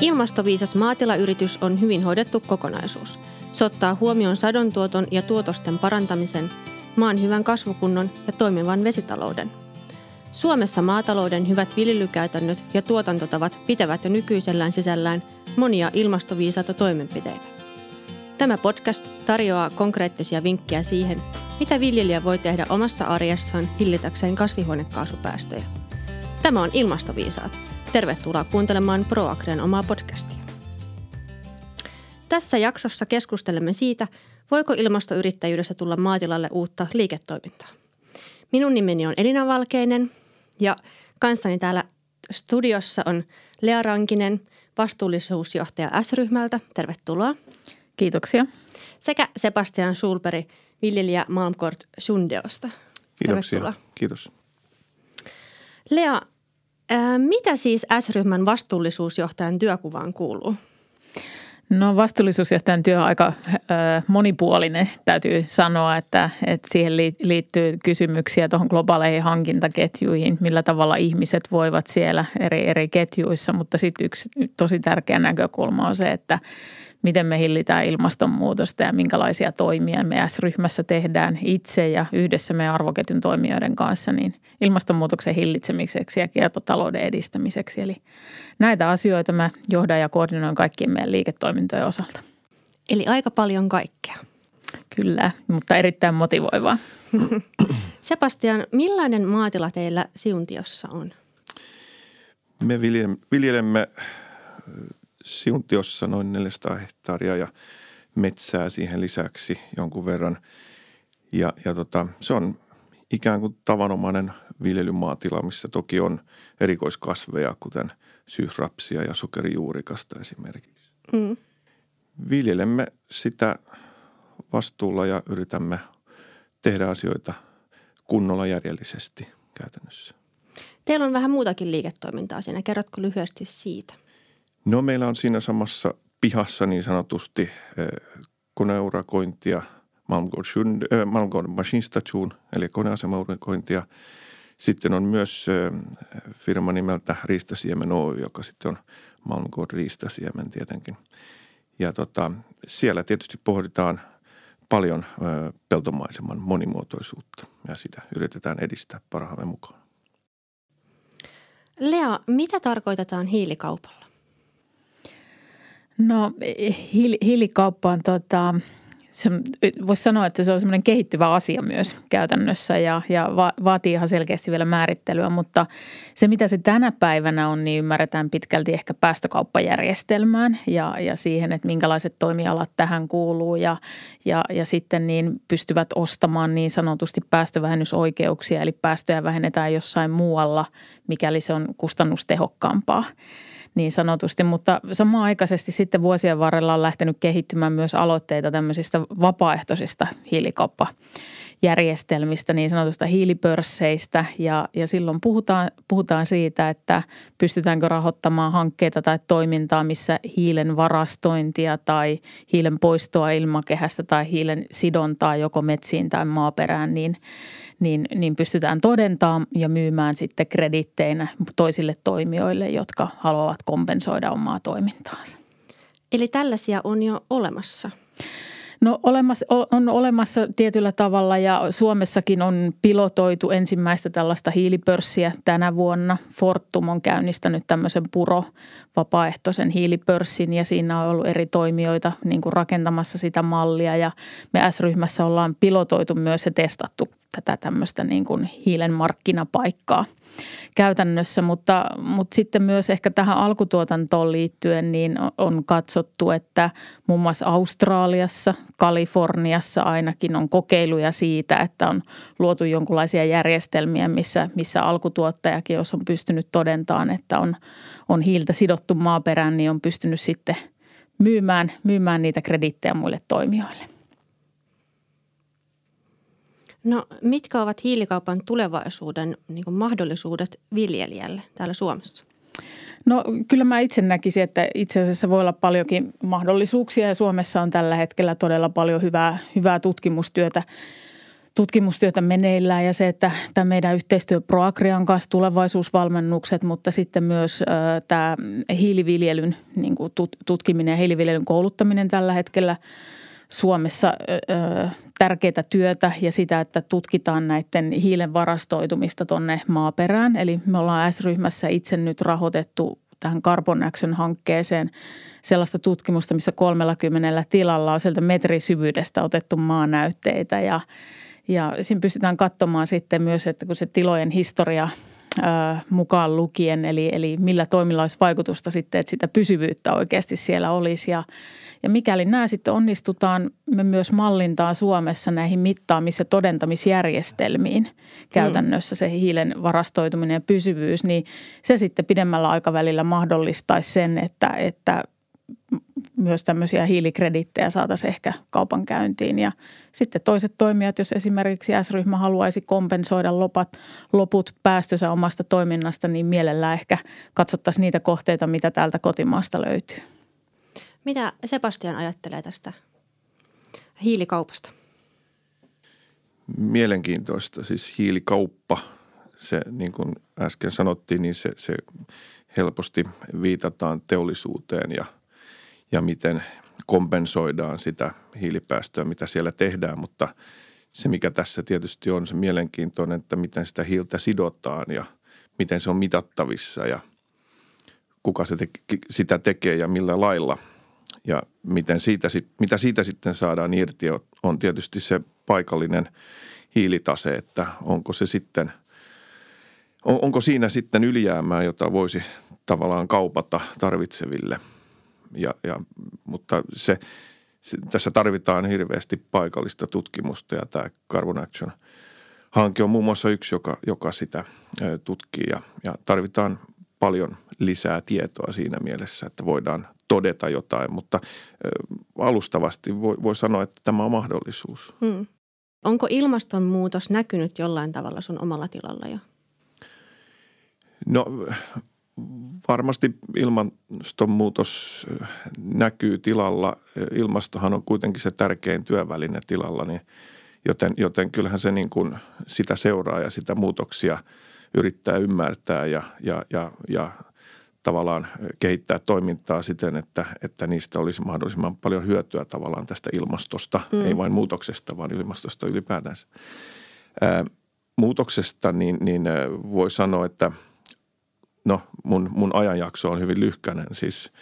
Ilmastoviisas maatilayritys on hyvin hoidettu kokonaisuus. Se ottaa huomioon sadontuoton ja tuotosten parantamisen, maan hyvän kasvukunnon ja toimivan vesitalouden. Suomessa maatalouden hyvät viljelykäytännöt ja tuotantotavat pitävät jo nykyisellään sisällään monia ilmastoviisaita toimenpiteitä. Tämä podcast tarjoaa konkreettisia vinkkejä siihen, mitä viljelijä voi tehdä omassa arjessaan hillitäkseen kasvihuonekaasupäästöjä. Tämä on Ilmastoviisaat. Tervetuloa kuuntelemaan ProAgrian omaa podcastia. Tässä jaksossa keskustelemme siitä, voiko ilmastoyrittäjyydessä tulla maatilalle uutta liiketoimintaa. Minun nimeni on Elina Valkeinen ja kanssani täällä studiossa on Lea Rankinen, vastuullisuusjohtaja S-ryhmältä. Tervetuloa. Kiitoksia. Sekä Sebastian Sulperi, viljelijä Malmkort Sundeosta. Kiitoksia. Tervetuloa. Kiitos. Lea, mitä siis S-ryhmän vastuullisuusjohtajan työkuvaan kuuluu? No vastuullisuusjohtajan työ on aika ö, monipuolinen, täytyy sanoa, että, että siihen liittyy kysymyksiä tuohon globaaleihin hankintaketjuihin, millä tavalla ihmiset voivat siellä eri, eri ketjuissa, mutta sitten yksi tosi tärkeä näkökulma on se, että – miten me hillitään ilmastonmuutosta ja minkälaisia toimia me S-ryhmässä tehdään itse ja yhdessä meidän arvoketjun toimijoiden kanssa niin ilmastonmuutoksen hillitsemiseksi ja kiertotalouden edistämiseksi. Eli näitä asioita mä johdan ja koordinoin kaikkien meidän liiketoimintojen osalta. Eli aika paljon kaikkea. Kyllä, mutta erittäin motivoivaa. Sebastian, millainen maatila teillä Siuntiossa on? Me viljelemme Siuntiossa noin 400 hehtaaria ja metsää siihen lisäksi jonkun verran. Ja, ja tota, se on ikään kuin tavanomainen viljelymaatila, missä toki on erikoiskasveja, kuten syysrapsia ja sokerijuurikasta esimerkiksi. Mm. Viljelemme sitä vastuulla ja yritämme tehdä asioita kunnolla järjellisesti käytännössä. Teillä on vähän muutakin liiketoimintaa siinä. Kerrotko lyhyesti siitä? No meillä on siinä samassa pihassa niin sanotusti eh, koneurakointia, Malmgård äh, Machine Station, eli koneasemaurakointia. Sitten on myös äh, firma nimeltä Riistasiemen Oy, joka sitten on Malmgård Riistasiemen tietenkin. Ja tota, siellä tietysti pohditaan paljon peltomaiseman monimuotoisuutta ja sitä yritetään edistää parhaamme mukaan. Lea, mitä tarkoitetaan hiilikaupalla? No hiili, hiilikauppa on tota, se, voisi sanoa, että se on semmoinen kehittyvä asia myös käytännössä ja, ja va, vaatii ihan selkeästi vielä määrittelyä, mutta se mitä se tänä päivänä on, niin ymmärretään pitkälti ehkä päästökauppajärjestelmään ja, ja siihen, että minkälaiset toimialat tähän kuuluu ja, ja, ja sitten niin pystyvät ostamaan niin sanotusti päästövähennysoikeuksia, eli päästöjä vähennetään jossain muualla, mikäli se on kustannustehokkaampaa niin sanotusti, mutta samaaikaisesti sitten vuosien varrella on lähtenyt kehittymään myös aloitteita tämmöisistä vapaaehtoisista hiilikauppajärjestelmistä, niin sanotusta hiilipörsseistä. Ja, ja silloin puhutaan, puhutaan siitä, että pystytäänkö rahoittamaan hankkeita tai toimintaa, missä hiilen varastointia tai hiilen poistoa ilmakehästä tai hiilen sidontaa joko metsiin tai maaperään, niin – niin, niin pystytään todentamaan ja myymään sitten kreditteinä toisille toimijoille, jotka haluavat kompensoida omaa toimintaansa. Eli tällaisia on jo olemassa? No olemassa, on olemassa tietyllä tavalla ja Suomessakin on pilotoitu ensimmäistä tällaista hiilipörssiä tänä vuonna. Fortum on käynnistänyt tämmöisen puro vapaaehtoisen hiilipörssin ja siinä on ollut eri toimijoita niin kuin rakentamassa sitä mallia ja me S-ryhmässä ollaan pilotoitu myös ja testattu tätä tämmöistä niin kuin hiilen markkinapaikkaa käytännössä, mutta, mutta sitten myös ehkä tähän alkutuotantoon liittyen niin on katsottu, että muun muassa Australiassa, Kaliforniassa ainakin on kokeiluja siitä, että on luotu jonkinlaisia järjestelmiä, missä, missä alkutuottajakin, jos on pystynyt todentamaan, että on, on hiiltä sidottu maaperään, niin on pystynyt sitten myymään, myymään niitä kredittejä muille toimijoille. No mitkä ovat hiilikaupan tulevaisuuden niin mahdollisuudet viljelijälle täällä Suomessa? No kyllä mä itse näkisin, että itse asiassa voi olla paljonkin mahdollisuuksia ja Suomessa on tällä hetkellä todella paljon hyvää, hyvää tutkimustyötä tutkimustyötä meneillään ja se, että tämä meidän yhteistyö Proagrian kanssa tulevaisuusvalmennukset, mutta sitten myös tämä hiiliviljelyn niin kuin tutkiminen ja hiiliviljelyn kouluttaminen tällä hetkellä Suomessa tärkeää työtä ja sitä, että tutkitaan näiden hiilen varastoitumista tuonne maaperään. Eli me ollaan S-ryhmässä itse nyt rahoitettu tähän Carbon Action-hankkeeseen sellaista tutkimusta, missä 30 tilalla on sieltä metrisyvyydestä otettu maanäytteitä ja – ja siinä pystytään katsomaan sitten myös, että kun se tilojen historia mukaan lukien, eli, eli millä toimilla olisi vaikutusta sitten, että sitä pysyvyyttä oikeasti siellä olisi. Ja, ja mikäli nämä sitten onnistutaan, me myös mallintaa Suomessa näihin mittaamis- ja todentamisjärjestelmiin käytännössä se hiilen varastoituminen ja pysyvyys, niin se sitten pidemmällä aikavälillä mahdollistaisi sen, että, että myös tämmöisiä hiilikredittejä saataisiin ehkä kaupankäyntiin. Ja sitten toiset toimijat, jos esimerkiksi S-ryhmä haluaisi kompensoida lopat, loput päästönsä omasta toiminnasta, niin mielellään ehkä katsottaisiin niitä kohteita, mitä täältä kotimaasta löytyy. Mitä Sebastian ajattelee tästä hiilikaupasta? Mielenkiintoista. Siis hiilikauppa, se niin kuin äsken sanottiin, niin se, se helposti viitataan teollisuuteen ja – ja miten kompensoidaan sitä hiilipäästöä, mitä siellä tehdään, mutta se mikä tässä tietysti on se mielenkiintoinen, että miten sitä hiiltä sidotaan ja miten se on mitattavissa ja kuka se te- sitä tekee ja millä lailla ja miten siitä, mitä siitä sitten saadaan irti on tietysti se paikallinen hiilitase, että onko se sitten, onko siinä sitten ylijäämää, jota voisi tavallaan kaupata tarvitseville – ja, ja, mutta se, se, tässä tarvitaan hirveästi paikallista tutkimusta ja tämä Carbon Action hanke on muun muassa yksi, joka, joka sitä tutkii. Ja, ja tarvitaan paljon lisää tietoa siinä mielessä, että voidaan todeta jotain, mutta alustavasti voi, voi sanoa, että tämä on mahdollisuus. Hmm. Onko ilmastonmuutos näkynyt jollain tavalla sun omalla tilalla jo? No varmasti ilmastonmuutos näkyy tilalla. Ilmastohan on kuitenkin se tärkein työväline tilalla, niin joten, joten kyllähän se niin kuin sitä seuraa ja sitä muutoksia yrittää ymmärtää ja, ja, ja, ja tavallaan kehittää toimintaa siten, että, että niistä olisi mahdollisimman paljon hyötyä tavallaan tästä ilmastosta, mm. ei vain muutoksesta, vaan ilmastosta ylipäätänsä. Ää, muutoksesta niin, niin voi sanoa, että – no mun, mun ajanjakso on hyvin lyhkäinen, siis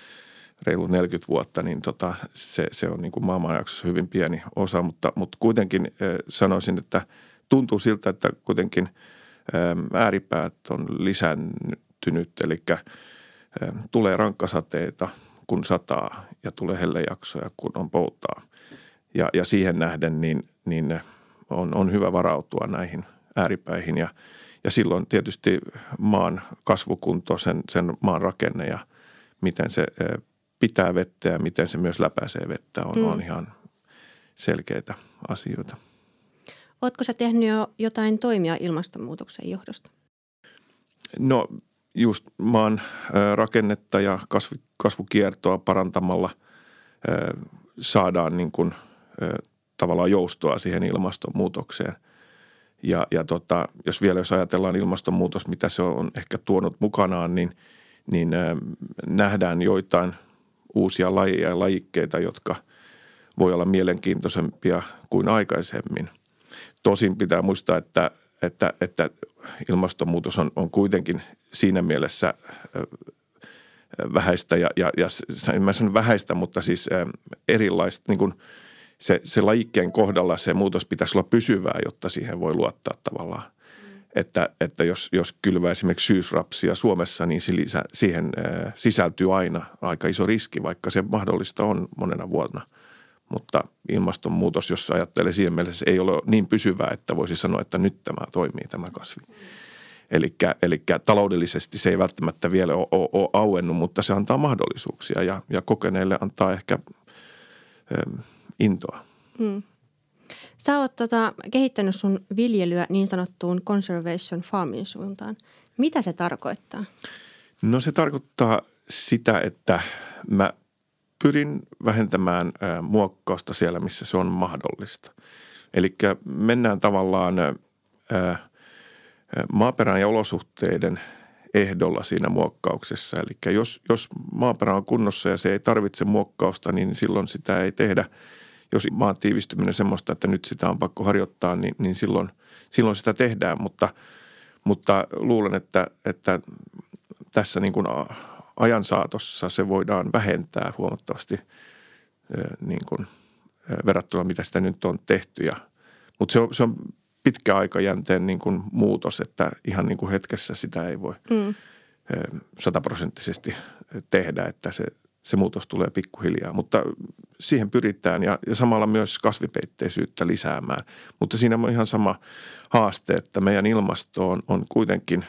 reilu 40 vuotta, niin tota, se, se on niin kuin maailmanjaksossa hyvin pieni osa, mutta, mutta kuitenkin äh, sanoisin, että tuntuu siltä, että kuitenkin äh, ääripäät on lisääntynyt, eli tulee rankkasateita, kun sataa ja tulee hellejaksoja, kun on poutaa. Ja, ja siihen nähden niin, niin on, on hyvä varautua näihin ääripäihin ja – ja silloin tietysti maan kasvukunto, sen, sen maan rakenne ja miten se pitää vettä ja miten se myös läpäisee vettä on, mm. on ihan selkeitä asioita. Oletko sä tehnyt jo jotain toimia ilmastonmuutoksen johdosta? No just maan rakennetta ja kasvu, kasvukiertoa parantamalla saadaan niin kuin, tavallaan joustoa siihen ilmastonmuutokseen – ja, ja tota, jos vielä jos ajatellaan ilmastonmuutos, mitä se on ehkä tuonut mukanaan, niin, niin äh, nähdään joitain uusia lajeja ja lajikkeita, jotka voi olla mielenkiintoisempia kuin aikaisemmin. Tosin pitää muistaa, että, että, että ilmastonmuutos on, on kuitenkin siinä mielessä vähäistä ja, ja, ja mä sanon vähäistä, mutta siis erilaista, niin kuin – se, se lajikkeen kohdalla se muutos pitäisi olla pysyvää, jotta siihen voi luottaa tavallaan. Mm. Että, että jos, jos kylvää esimerkiksi syysrapsia Suomessa, niin siihen sisältyy aina aika iso riski, vaikka se mahdollista on monena vuonna. Mutta ilmastonmuutos, jos ajattelee siihen mielessä, ei ole niin pysyvää, että voisi sanoa, että nyt tämä toimii tämä kasvi. Mm. Eli taloudellisesti se ei välttämättä vielä ole, ole, ole auennut, mutta se antaa mahdollisuuksia ja, ja kokeneille antaa ehkä – intoa. Hmm. Sä oot tota, kehittänyt sun viljelyä niin sanottuun conservation farming suuntaan. Mitä se tarkoittaa? No se tarkoittaa sitä, että mä pyrin vähentämään muokkausta siellä, missä se on mahdollista. Eli mennään tavallaan maaperän ja olosuhteiden ehdolla siinä muokkauksessa. Eli jos, jos maaperä on kunnossa ja se ei tarvitse muokkausta, niin silloin sitä ei tehdä. Jos maan tiivistyminen semmoista, että nyt sitä on pakko harjoittaa, niin, niin silloin, silloin sitä tehdään. Mutta, mutta luulen, että, että tässä niin kuin ajan saatossa se voidaan vähentää huomattavasti niin kuin, verrattuna mitä sitä nyt on tehty. Ja, mutta se on, se on pitkä aikajänteen niin kuin muutos, että ihan niin kuin hetkessä sitä ei voi mm. sataprosenttisesti tehdä, että se, se muutos tulee pikkuhiljaa. Mutta siihen pyritään ja, ja samalla myös kasvipeitteisyyttä lisäämään. Mutta siinä on ihan sama haaste, että meidän ilmasto on, on kuitenkin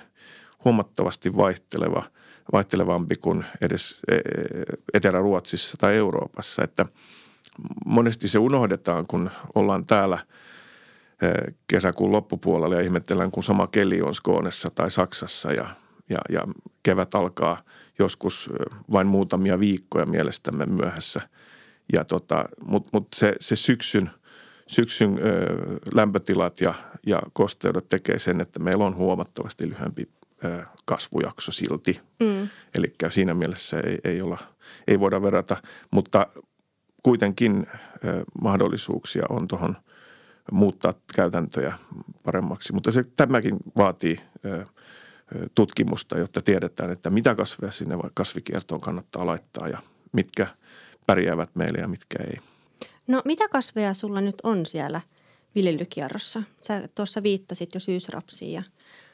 huomattavasti vaihteleva, vaihtelevampi kuin edes e, e, Etelä-Ruotsissa tai Euroopassa. Että monesti se unohdetaan, kun ollaan täällä – kesäkuun loppupuolella ja ihmettelen, kun sama keli on Skoonessa tai Saksassa ja, ja, ja kevät alkaa joskus vain muutamia viikkoja mielestämme myöhässä. Ja tota, Mutta mut se, se syksyn, syksyn ö, lämpötilat ja, ja kosteudet tekee sen, että meillä on huomattavasti lyhyempi kasvujakso silti. Mm. Eli siinä mielessä ei, ei, olla, ei voida verrata, mutta kuitenkin mahdollisuuksia on tuohon – muuttaa käytäntöjä paremmaksi. Mutta se, tämäkin vaatii tutkimusta, jotta tiedetään, että mitä kasveja sinne kasvikiertoon kannattaa laittaa ja mitkä pärjäävät meille ja mitkä ei. No mitä kasveja sulla nyt on siellä viljelykierrossa? Sä tuossa viittasit jo syysrapsiin ja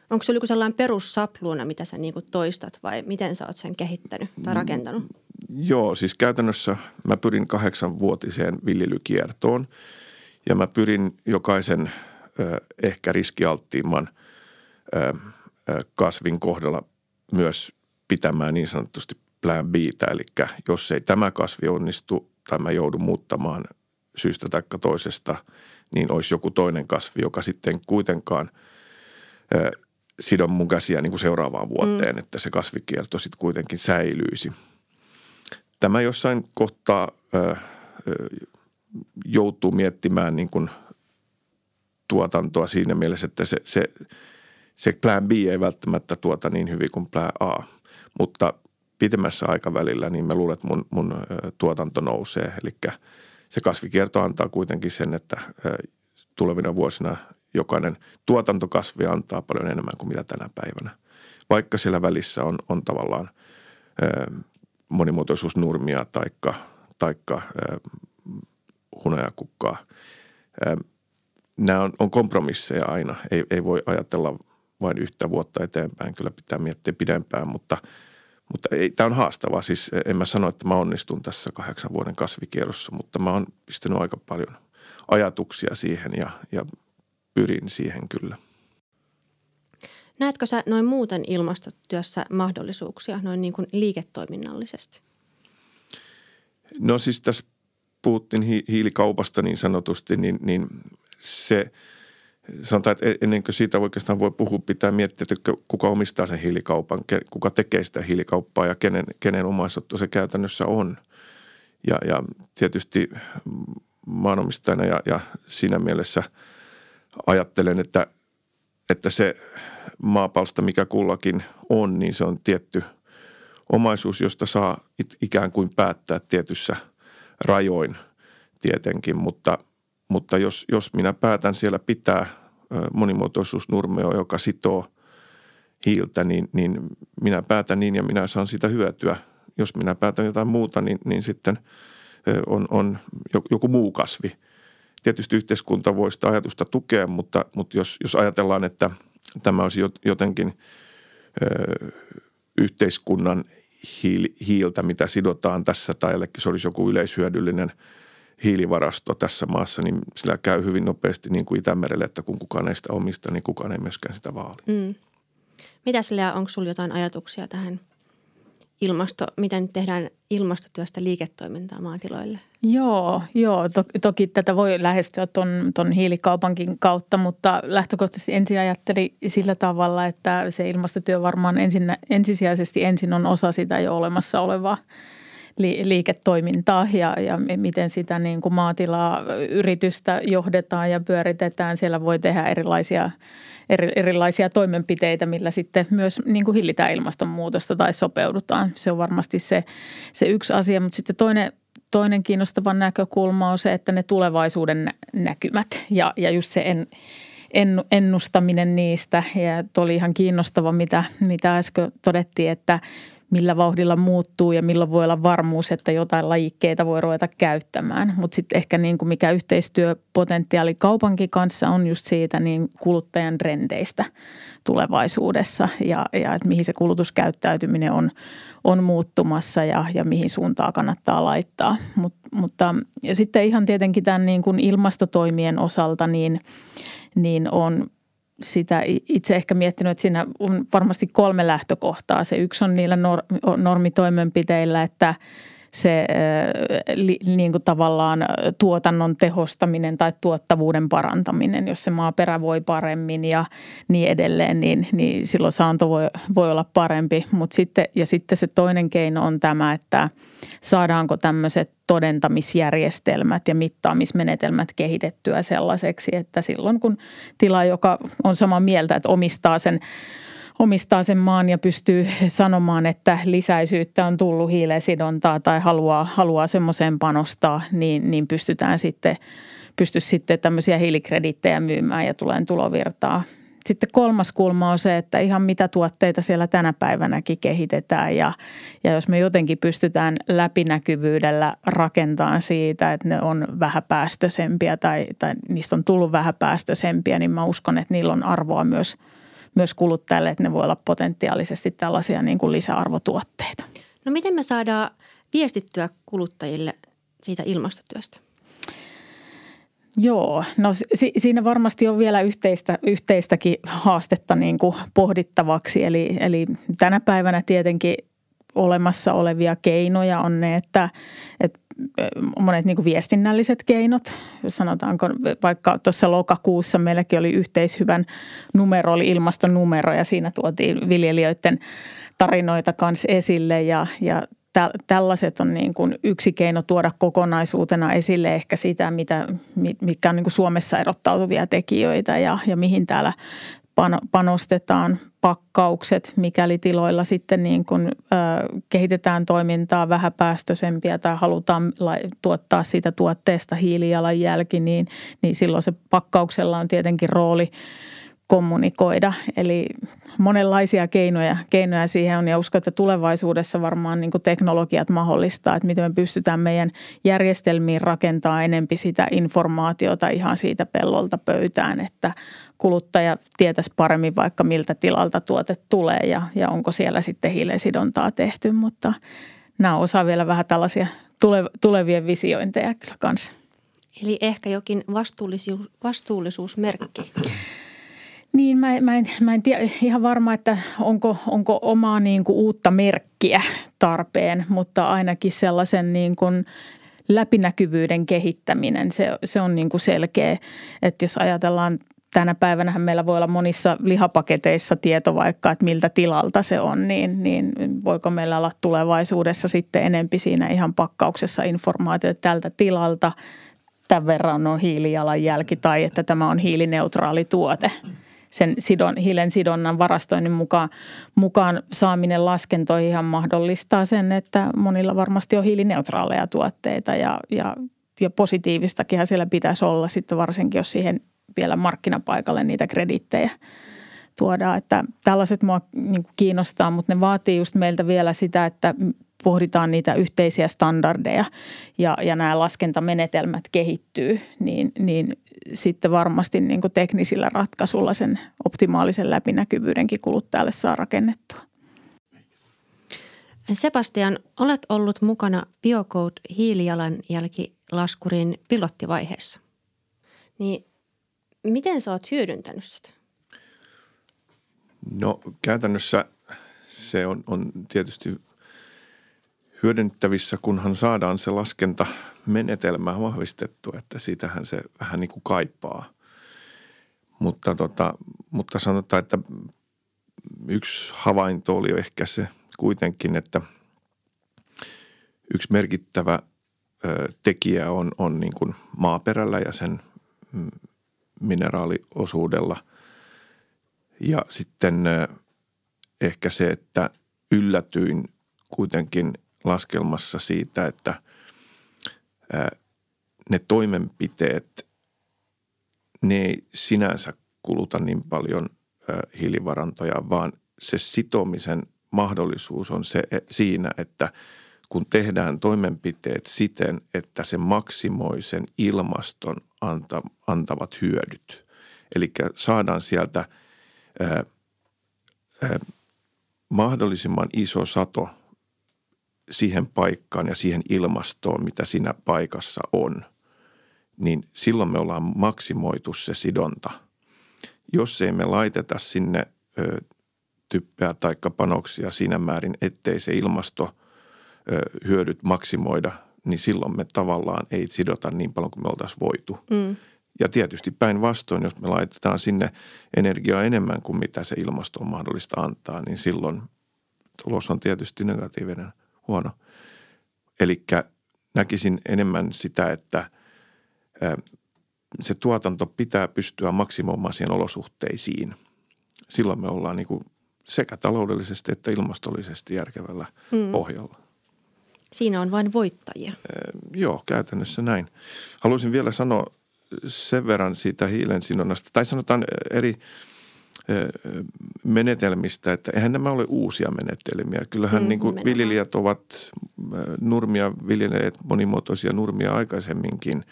onko se joku sellainen perussapluuna, mitä sä niinku toistat vai miten sä oot sen kehittänyt tai mm, rakentanut? Joo, siis käytännössä mä pyrin kahdeksanvuotiseen viljelykiertoon – ja mä pyrin jokaisen ehkä riskialttiimman kasvin kohdalla myös pitämään niin sanotusti plan B, eli jos ei tämä kasvi onnistu tai mä joudun muuttamaan syystä tai toisesta, niin olisi joku toinen kasvi, joka sitten kuitenkaan sidon mun käsiä niin kuin seuraavaan vuoteen, mm. että se kasvikierto sitten kuitenkin säilyisi. Tämä jossain kohtaa joutuu miettimään niin kuin tuotantoa siinä mielessä, että se, se, se plan B ei välttämättä tuota niin hyvin kuin plan A. Mutta pitemmässä aikavälillä niin mä luulen, että mun, mun tuotanto nousee. Eli se kasvikierto antaa kuitenkin sen, että tulevina vuosina jokainen tuotantokasvi antaa paljon enemmän kuin mitä tänä päivänä. Vaikka siellä välissä on, on tavallaan monimuotoisuusnurmia taikka, taikka hunajakukkaa. Nämä on, on kompromisseja aina. Ei, ei voi ajatella vain yhtä vuotta eteenpäin. Kyllä pitää miettiä pidempään, mutta, mutta ei, tämä on haastavaa. Siis en mä sano, että mä onnistun tässä kahdeksan vuoden kasvikierrossa, mutta mä oon pistänyt aika paljon ajatuksia siihen ja, ja pyrin siihen kyllä. Näetkö sä noin muuten ilmastotyössä mahdollisuuksia noin niin kuin liiketoiminnallisesti? No siis tässä puhuttiin hiilikaupasta niin sanotusti, niin, niin se sanotaan, että e-, ennen kuin siitä oikeastaan voi puhua, pitää miettiä, että kuka omistaa sen hiilikaupan, kuka tekee sitä hiilikauppaa ja kenen, kenen omaisuutta se käytännössä on. Ja, ja tietysti maanomistajana ja, ja siinä mielessä ajattelen, että, että se maapalsta, mikä kullakin on, niin se on tietty omaisuus, josta saa ikään kuin päättää tietyssä – rajoin tietenkin, mutta, mutta jos, jos minä päätän siellä pitää monimuotoisuusnurmeo, joka sitoo hiiltä, niin, niin minä päätän niin ja minä saan sitä hyötyä. Jos minä päätän jotain muuta, niin, niin sitten on, on joku muu kasvi. Tietysti yhteiskunta voi sitä ajatusta tukea, mutta, mutta jos, jos ajatellaan, että tämä olisi jotenkin ö, yhteiskunnan hiiltä, mitä sidotaan tässä tai se olisi joku yleishyödyllinen hiilivarasto tässä maassa, niin sillä käy hyvin nopeasti niin kuin Itämerelle, että kun kukaan ei sitä omista, niin kukaan ei myöskään sitä vaali. Mm. Mitä sillä onko sinulla jotain ajatuksia tähän ilmasto, miten tehdään ilmastotyöstä liiketoimintaa maatiloille? Joo, joo to, toki tätä voi lähestyä tuon ton hiilikaupankin kautta, mutta lähtökohtaisesti ensin ajatteli sillä tavalla, että se ilmastotyö varmaan ensin, ensisijaisesti ensin on osa sitä jo olemassa olevaa liiketoimintaa ja, ja miten sitä niin kuin maatilaa yritystä johdetaan ja pyöritetään. Siellä voi tehdä erilaisia, eri, erilaisia toimenpiteitä, millä sitten myös niin kuin hillitään ilmastonmuutosta tai sopeudutaan. Se on varmasti se, se yksi asia, mutta sitten toinen – toinen kiinnostava näkökulma on se, että ne tulevaisuuden näkymät ja, ja just se en, en, ennustaminen niistä. Ja oli ihan kiinnostava, mitä, mitä äsken todettiin, että millä vauhdilla muuttuu ja milloin voi olla varmuus, että jotain lajikkeita voi ruveta käyttämään. Mutta sitten ehkä niin kuin mikä yhteistyöpotentiaali kaupankin kanssa on just siitä niin kuluttajan trendeistä tulevaisuudessa ja, ja että mihin se kulutuskäyttäytyminen on, on muuttumassa ja, ja mihin suuntaan kannattaa laittaa. Mut, mutta ja sitten ihan tietenkin tämän niin kuin ilmastotoimien osalta niin, niin on sitä itse ehkä miettinyt, että siinä on varmasti kolme lähtökohtaa. Se yksi on niillä normitoimenpiteillä, että – se niin kuin tavallaan tuotannon tehostaminen tai tuottavuuden parantaminen, jos se maaperä voi paremmin ja niin edelleen, niin, niin silloin saanto voi, voi olla parempi. Mut sitten, ja sitten se toinen keino on tämä, että saadaanko tämmöiset todentamisjärjestelmät ja mittaamismenetelmät kehitettyä sellaiseksi, että silloin kun tila, joka on samaa mieltä, että omistaa sen omistaa sen maan ja pystyy sanomaan, että lisäisyyttä on tullut hiilesidontaa tai haluaa, haluaa semmoiseen panostaa, niin, niin pystytään sitten, pysty sitten tämmöisiä hiilikredittejä myymään ja tulee tulovirtaa. Sitten kolmas kulma on se, että ihan mitä tuotteita siellä tänä päivänäkin kehitetään ja, ja jos me jotenkin pystytään läpinäkyvyydellä rakentamaan siitä, että ne on vähäpäästöisempiä tai, tai niistä on tullut vähäpäästöisempiä, niin mä uskon, että niillä on arvoa myös – myös kuluttajalle, että ne voi olla potentiaalisesti tällaisia niin kuin lisäarvotuotteita. No miten me saadaan viestittyä kuluttajille siitä ilmastotyöstä? Joo, no si- siinä varmasti on vielä yhteistä, yhteistäkin haastetta niin kuin pohdittavaksi. Eli, eli tänä päivänä tietenkin olemassa olevia keinoja on ne, että, että monet niin kuin viestinnälliset keinot. Sanotaanko vaikka tuossa lokakuussa meilläkin oli yhteishyvän numero, oli ilmastonumero ja siinä tuotiin viljelijöiden tarinoita kanssa esille ja, ja tällaiset on niin kuin yksi keino tuoda kokonaisuutena esille ehkä sitä, mitä, mikä on niin kuin Suomessa erottautuvia tekijöitä ja, ja mihin täällä panostetaan pakkaukset, mikäli tiloilla sitten niin kuin, ö, kehitetään toimintaa vähäpäästöisempiä tai halutaan tuottaa siitä tuotteesta hiilijalanjälki, niin, niin silloin se pakkauksella on tietenkin rooli kommunikoida. Eli monenlaisia keinoja, keinoja siihen on ja uskon, että tulevaisuudessa varmaan niin teknologiat mahdollistaa, että miten me pystytään meidän järjestelmiin rakentaa enempi sitä informaatiota ihan siitä pellolta pöytään, että kuluttaja tietäisi paremmin vaikka miltä tilalta tuote tulee ja, ja onko siellä sitten hiilensidontaa tehty, mutta nämä osaa vielä vähän tällaisia tule, tulevien visiointeja kyllä kanssa. Eli ehkä jokin vastuullisuus, vastuullisuusmerkki. Niin, mä, mä, en, mä en tiedä ihan varma, että onko, onko omaa niin kuin uutta merkkiä tarpeen, mutta ainakin sellaisen niin kuin läpinäkyvyyden kehittäminen, se, se on niin kuin selkeä. Että jos ajatellaan tänä päivänä meillä voi olla monissa lihapaketeissa tieto vaikka, että miltä tilalta se on, niin, niin voiko meillä olla tulevaisuudessa sitten enempi siinä ihan pakkauksessa informaatio, että tältä tilalta tämän verran on hiilijalanjälki tai että tämä on hiilineutraali tuote – sen sidon, hiilen sidonnan varastoinnin mukaan, mukaan saaminen laskentoihin mahdollistaa sen, että monilla varmasti on hiilineutraaleja tuotteita ja, ja, ja positiivistakin siellä pitäisi olla sitten varsinkin, jos siihen vielä markkinapaikalle niitä kredittejä tuodaan. Että tällaiset mua niin kiinnostaa, mutta ne vaatii just meiltä vielä sitä, että pohditaan niitä yhteisiä standardeja ja, ja nämä laskentamenetelmät kehittyy, niin, niin sitten varmasti niin kuin teknisillä ratkaisulla sen optimaalisen läpinäkyvyydenkin kuluttajalle saa rakennettua. Sebastian, olet ollut mukana Biocode hiilijalanjälkilaskurin pilottivaiheessa. Niin miten sä oot hyödyntänyt sitä? No käytännössä se on, on tietysti hyödynnettävissä, kunhan saadaan se laskentamenetelmä vahvistettu, että sitähän se vähän niin kuin kaipaa. Mutta, tota, mutta sanotaan, että yksi havainto oli ehkä se kuitenkin, että yksi merkittävä tekijä on, on niin kuin maaperällä ja sen mm, mineraaliosuudella. Ja sitten ehkä se, että yllätyin kuitenkin laskelmassa siitä, että ne toimenpiteet, ne ei sinänsä kuluta niin paljon hiilivarantoja, vaan se sitomisen mahdollisuus on se e, siinä, että kun tehdään toimenpiteet siten, että se maksimoi sen ilmaston anta, antavat hyödyt. Eli saadaan sieltä ää, ää, mahdollisimman iso sato siihen paikkaan ja siihen ilmastoon, mitä siinä paikassa on, niin silloin me ollaan maksimoitu se sidonta. Jos ei me laiteta sinne ö, typpeä tai panoksia siinä määrin, ettei se ilmasto ö, hyödyt maksimoida, niin silloin me tavallaan ei sidota niin paljon kuin me oltaisiin voitu. Mm. Ja tietysti päinvastoin, jos me laitetaan sinne energiaa enemmän kuin mitä se ilmasto on mahdollista antaa, niin silloin tulos on tietysti negatiivinen, huono. Eli näkisin enemmän sitä, että se tuotanto pitää pystyä maksimoimaan siihen olosuhteisiin. Silloin me ollaan niin kuin sekä taloudellisesti että ilmastollisesti järkevällä mm. pohjalla. Siinä on vain voittajia. joo, käytännössä näin. Haluaisin vielä sanoa sen verran siitä hiilen sinonnasta, tai sanotaan eri menetelmistä, että eihän nämä ole uusia menetelmiä. Kyllähän mm, niin kuin viljelijät ovat nurmia viljelleet monimuotoisia nurmia aikaisemminkin.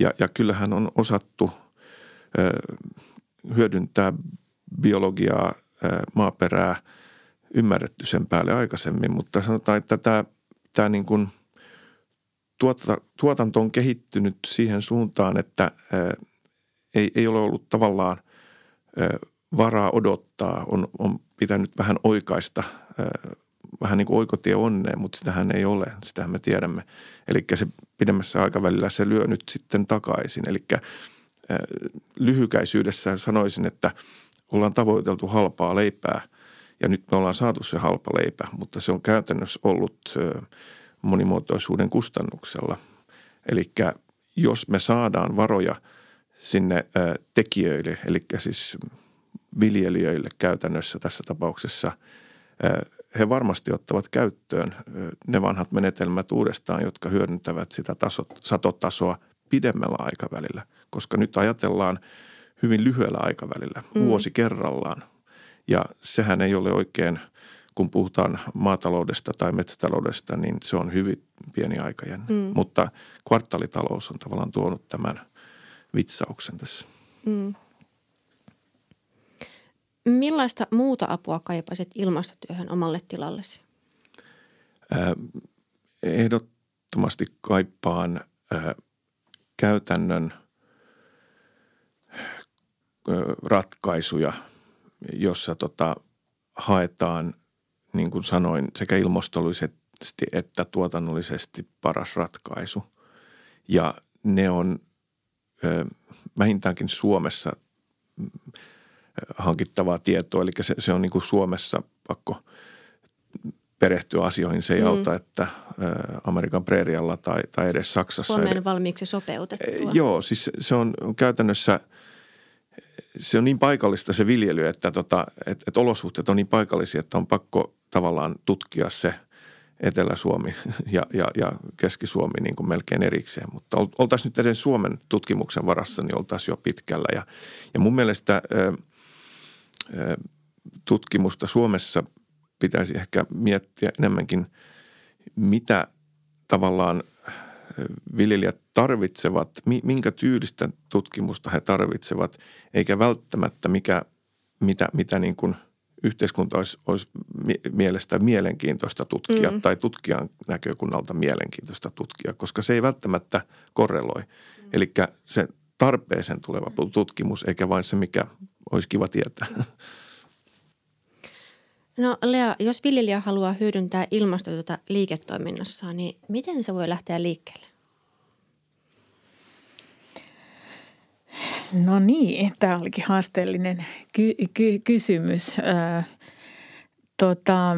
Ja, ja kyllähän on osattu hyödyntää biologiaa, maaperää, ymmärretty sen päälle aikaisemmin, mutta sanotaan, että tämä, tämä niin kuin – tuotanto on kehittynyt siihen suuntaan, että ei, ei ole ollut tavallaan varaa odottaa. On, on pitänyt vähän oikaista, vähän niin kuin oikotie onneen, mutta sitähän ei ole. Sitähän me tiedämme. Eli se pidemmässä aikavälillä se lyö nyt sitten takaisin. Eli lyhykäisyydessään sanoisin, että ollaan tavoiteltu halpaa leipää ja nyt me ollaan saatu se halpa leipä, mutta se on käytännössä ollut – monimuotoisuuden kustannuksella. Eli jos me saadaan varoja sinne tekijöille, eli siis viljelijöille käytännössä tässä tapauksessa, he varmasti ottavat käyttöön ne vanhat menetelmät uudestaan, jotka hyödyntävät sitä tasot, satotasoa pidemmällä aikavälillä, koska nyt ajatellaan hyvin lyhyellä aikavälillä, mm. vuosi kerrallaan. Ja sehän ei ole oikein – kun puhutaan maataloudesta tai metsätaloudesta, niin se on hyvin pieni aikajänne. Mm. Mutta kvartaalitalous on tavallaan tuonut tämän vitsauksen tässä. Mm. Millaista muuta apua kaipaisit ilmastotyöhön omalle tilallesi? Ehdottomasti kaipaan käytännön ratkaisuja, jossa tota, haetaan niin kuin sanoin, sekä ilmastollisesti että tuotannollisesti paras ratkaisu. Ja ne on vähintäänkin Suomessa hankittavaa tietoa, eli se, se on niin kuin Suomessa pakko perehtyä asioihin. Se ei mm. auta, että Amerikan preerialla tai, tai edes Saksassa. Suomeen valmiiksi sopeutettua. Joo, siis se on käytännössä – se on niin paikallista se viljely, että tota, et, et olosuhteet on niin paikallisia, että on pakko tavallaan tutkia se Etelä-Suomi ja, ja, ja Keski-Suomi niin kuin melkein erikseen. Mutta oltaisiin nyt edes Suomen tutkimuksen varassa, niin oltaisiin jo pitkällä. Ja, ja mun mielestä tutkimusta Suomessa pitäisi ehkä miettiä enemmänkin, mitä tavallaan viljelijät tarvitsevat, minkä tyylistä tutkimusta he tarvitsevat, eikä välttämättä mikä, mitä, mitä niin kuin yhteiskunta olisi, olisi mielestä mielenkiintoista tutkia mm. tai tutkijan näkökunnalta mielenkiintoista tutkia, koska se ei välttämättä korreloi. Mm. Eli se tarpeeseen tuleva tutkimus, eikä vain se, mikä olisi kiva tietää. No Lea, jos viljelijä haluaa hyödyntää ilmastotyötä liiketoiminnassaan, niin miten se voi lähteä liikkeelle? No niin, tämä olikin haasteellinen ky- ky- kysymys. Ää, tota,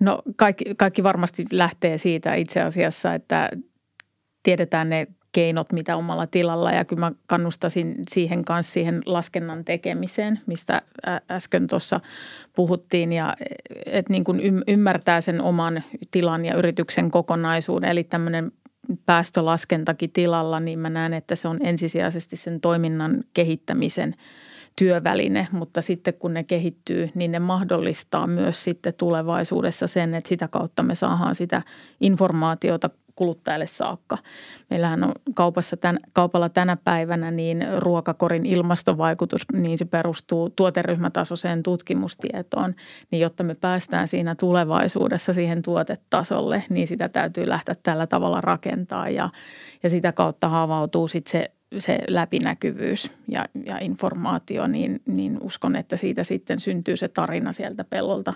No kaikki, kaikki varmasti lähtee siitä itse asiassa, että tiedetään ne keinot, mitä omalla tilalla. Ja kyllä mä kannustasin siihen kanssa siihen laskennan tekemiseen, mistä äsken tuossa puhuttiin. Ja että niin kuin ymmärtää sen oman tilan ja yrityksen kokonaisuuden. Eli tämmöinen päästölaskentakin tilalla, niin mä näen, että se on ensisijaisesti sen toiminnan kehittämisen työväline, mutta sitten kun ne kehittyy, niin ne mahdollistaa myös sitten tulevaisuudessa sen, että sitä kautta me saadaan sitä informaatiota kuluttajalle saakka. Meillähän on kaupassa tän, kaupalla tänä päivänä niin ruokakorin ilmastovaikutus, niin se perustuu tuoteryhmätasoiseen tutkimustietoon. Niin jotta me päästään siinä tulevaisuudessa siihen tuotetasolle, niin sitä täytyy lähteä tällä tavalla rakentaa ja, ja sitä kautta havautuu sitten se se läpinäkyvyys ja, ja informaatio, niin, niin uskon, että siitä sitten syntyy se tarina sieltä pellolta,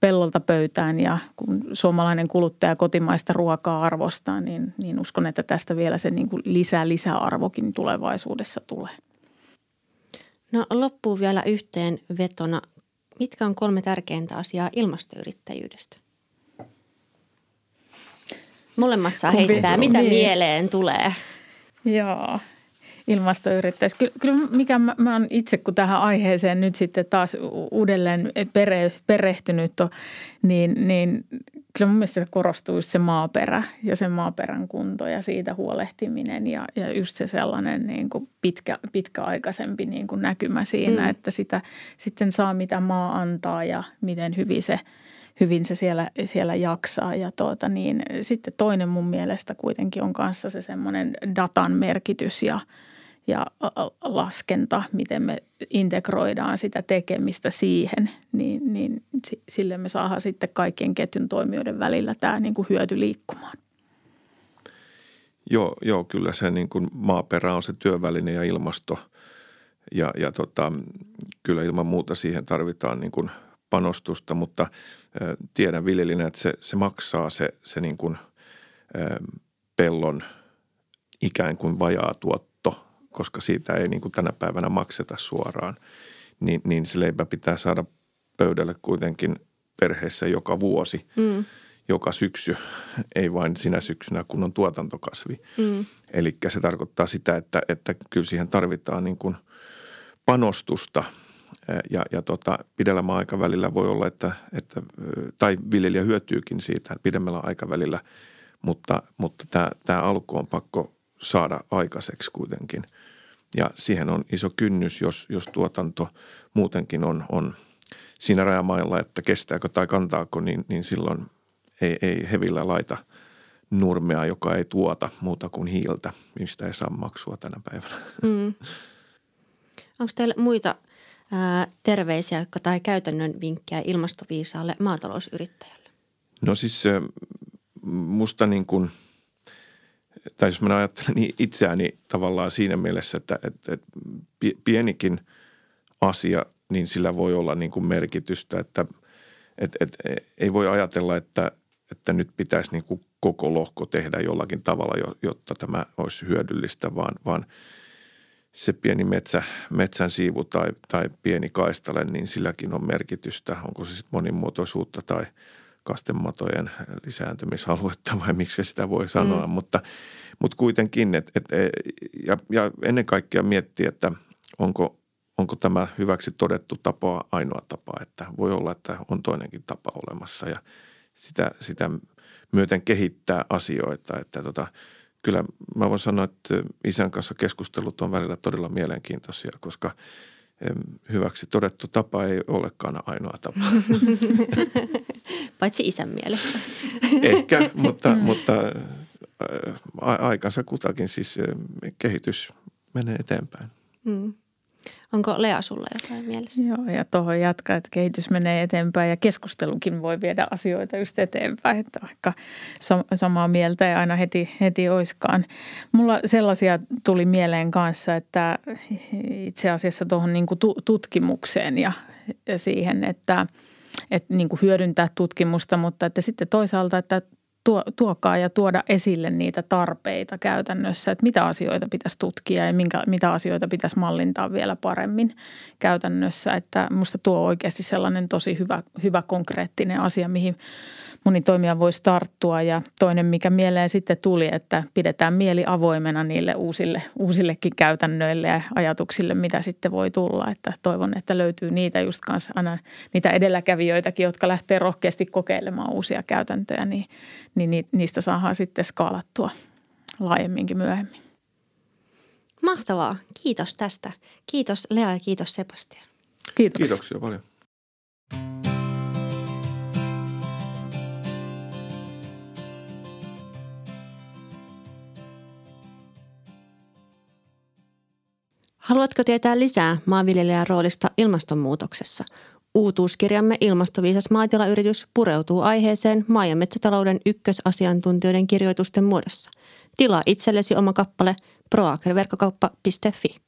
pellolta pöytään. Ja kun suomalainen kuluttaja kotimaista ruokaa arvostaa, niin, niin uskon, että tästä vielä se niin kuin lisää lisäarvokin tulevaisuudessa tulee. No loppuu vielä yhteen vetona. Mitkä on kolme tärkeintä asiaa ilmastoyrittäjyydestä? Molemmat saa heittää. Mitä niin. mieleen tulee? Joo, ilmastoyrittäjäksi. Kyllä, kyllä mikä mä, mä oon itse, kun tähän aiheeseen nyt sitten taas uudelleen pere, perehtynyt, on, niin, niin kyllä mun mielestä korostuu se maaperä ja sen maaperän kunto ja siitä huolehtiminen ja, ja just se sellainen niin kuin pitkä, pitkäaikaisempi niin kuin näkymä siinä, mm. että sitä sitten saa mitä maa antaa ja miten hyvin se – hyvin se siellä, siellä jaksaa. Ja tuota niin, sitten toinen mun mielestä kuitenkin on kanssa se semmoinen datan merkitys ja – ja laskenta, miten me integroidaan sitä tekemistä siihen, niin, niin sille me saadaan sitten kaikkien ketjun toimijoiden välillä tämä niin kuin hyöty liikkumaan. Joo, joo, kyllä se niin kuin maaperä on se työväline ja ilmasto ja, ja tota, kyllä ilman muuta siihen tarvitaan niin kuin panostusta, mutta tiedän viljelijänä, että se, se maksaa se, se niin kuin, ä, pellon ikään kuin vajaa tuotto koska siitä ei niin kuin tänä päivänä makseta suoraan, niin, niin se leipä pitää saada pöydälle kuitenkin perheessä joka vuosi, mm. joka syksy, ei vain sinä syksynä, kun on tuotantokasvi. Mm. Eli se tarkoittaa sitä, että, että kyllä siihen tarvitaan niin kuin panostusta ja, ja tota, pidemmällä aikavälillä voi olla, että, että, tai viljelijä hyötyykin siitä pidemmällä aikavälillä, mutta, mutta tämä, tämä alku on pakko saada aikaiseksi kuitenkin. Ja siihen on iso kynnys, jos, jos tuotanto muutenkin on, on siinä rajamailla, että kestääkö tai kantaako, niin, niin silloin ei, ei hevillä laita nurmea, joka ei tuota muuta kuin hiiltä, mistä ei saa maksua tänä päivänä. Mm. Onko teillä muita ää, terveisiä tai käytännön vinkkejä ilmastoviisaalle maatalousyrittäjälle? No siis musta niin kuin – tai jos mä ajattelen niin itseäni tavallaan siinä mielessä, että, että, että pienikin asia, niin sillä voi olla niin kuin merkitystä, että, että, että ei voi ajatella, että, että nyt pitäisi niin kuin koko lohko tehdä jollakin tavalla, jotta tämä olisi hyödyllistä, vaan, vaan se pieni metsä, metsän siivu tai, tai pieni kaistale, niin silläkin on merkitystä, onko se sitten monimuotoisuutta tai – kastematojen lisääntymisaluetta vai miksi sitä voi sanoa, mm. mutta, mutta kuitenkin, et, et, e, ja, ja ennen kaikkea miettiä, että onko, onko tämä hyväksi todettu tapa ainoa tapa, että voi olla, että on toinenkin tapa olemassa ja sitä, sitä myöten kehittää asioita, että tota, kyllä mä voin sanoa, että isän kanssa keskustelut on välillä todella mielenkiintoisia, koska – hyväksi todettu tapa ei olekaan ainoa tapa. Paitsi isän mielestä. Ehkä, mutta, mutta aikansa kutakin siis kehitys menee eteenpäin. Mm. Onko Lea sulla jotain mielessä? Joo, ja tuohon jatkaa, että kehitys menee eteenpäin ja keskustelukin voi viedä asioita just eteenpäin, että vaikka samaa mieltä ei aina heti, heti oiskaan. Mulla sellaisia tuli mieleen kanssa, että itse asiassa tuohon niin tutkimukseen ja, ja siihen, että, että niin kuin hyödyntää tutkimusta, mutta että sitten toisaalta, että tuo, tuokaa ja tuoda esille niitä tarpeita käytännössä, että mitä asioita pitäisi tutkia ja minkä, mitä asioita pitäisi mallintaa vielä paremmin käytännössä. Että musta tuo oikeasti sellainen tosi hyvä, hyvä konkreettinen asia, mihin moni toimija voisi tarttua. Ja toinen, mikä mieleen sitten tuli, että pidetään mieli avoimena niille uusille, uusillekin käytännöille ja ajatuksille, mitä sitten voi tulla. Että toivon, että löytyy niitä just kanssa aina niitä edelläkävijöitäkin, jotka lähtee rohkeasti kokeilemaan uusia käytäntöjä, niin, niin niistä saadaan sitten skaalattua laajemminkin myöhemmin. Mahtavaa. Kiitos tästä. Kiitos Lea ja kiitos Sebastian. Kiitoksia. Kiitoksia paljon. Haluatko tietää lisää maanviljelijän roolista ilmastonmuutoksessa? Uutuuskirjamme Ilmastoviisas maatilayritys pureutuu aiheeseen maa- ja metsätalouden ykkösasiantuntijoiden kirjoitusten muodossa. Tilaa itsellesi oma kappale proagriverkkokauppa.fi.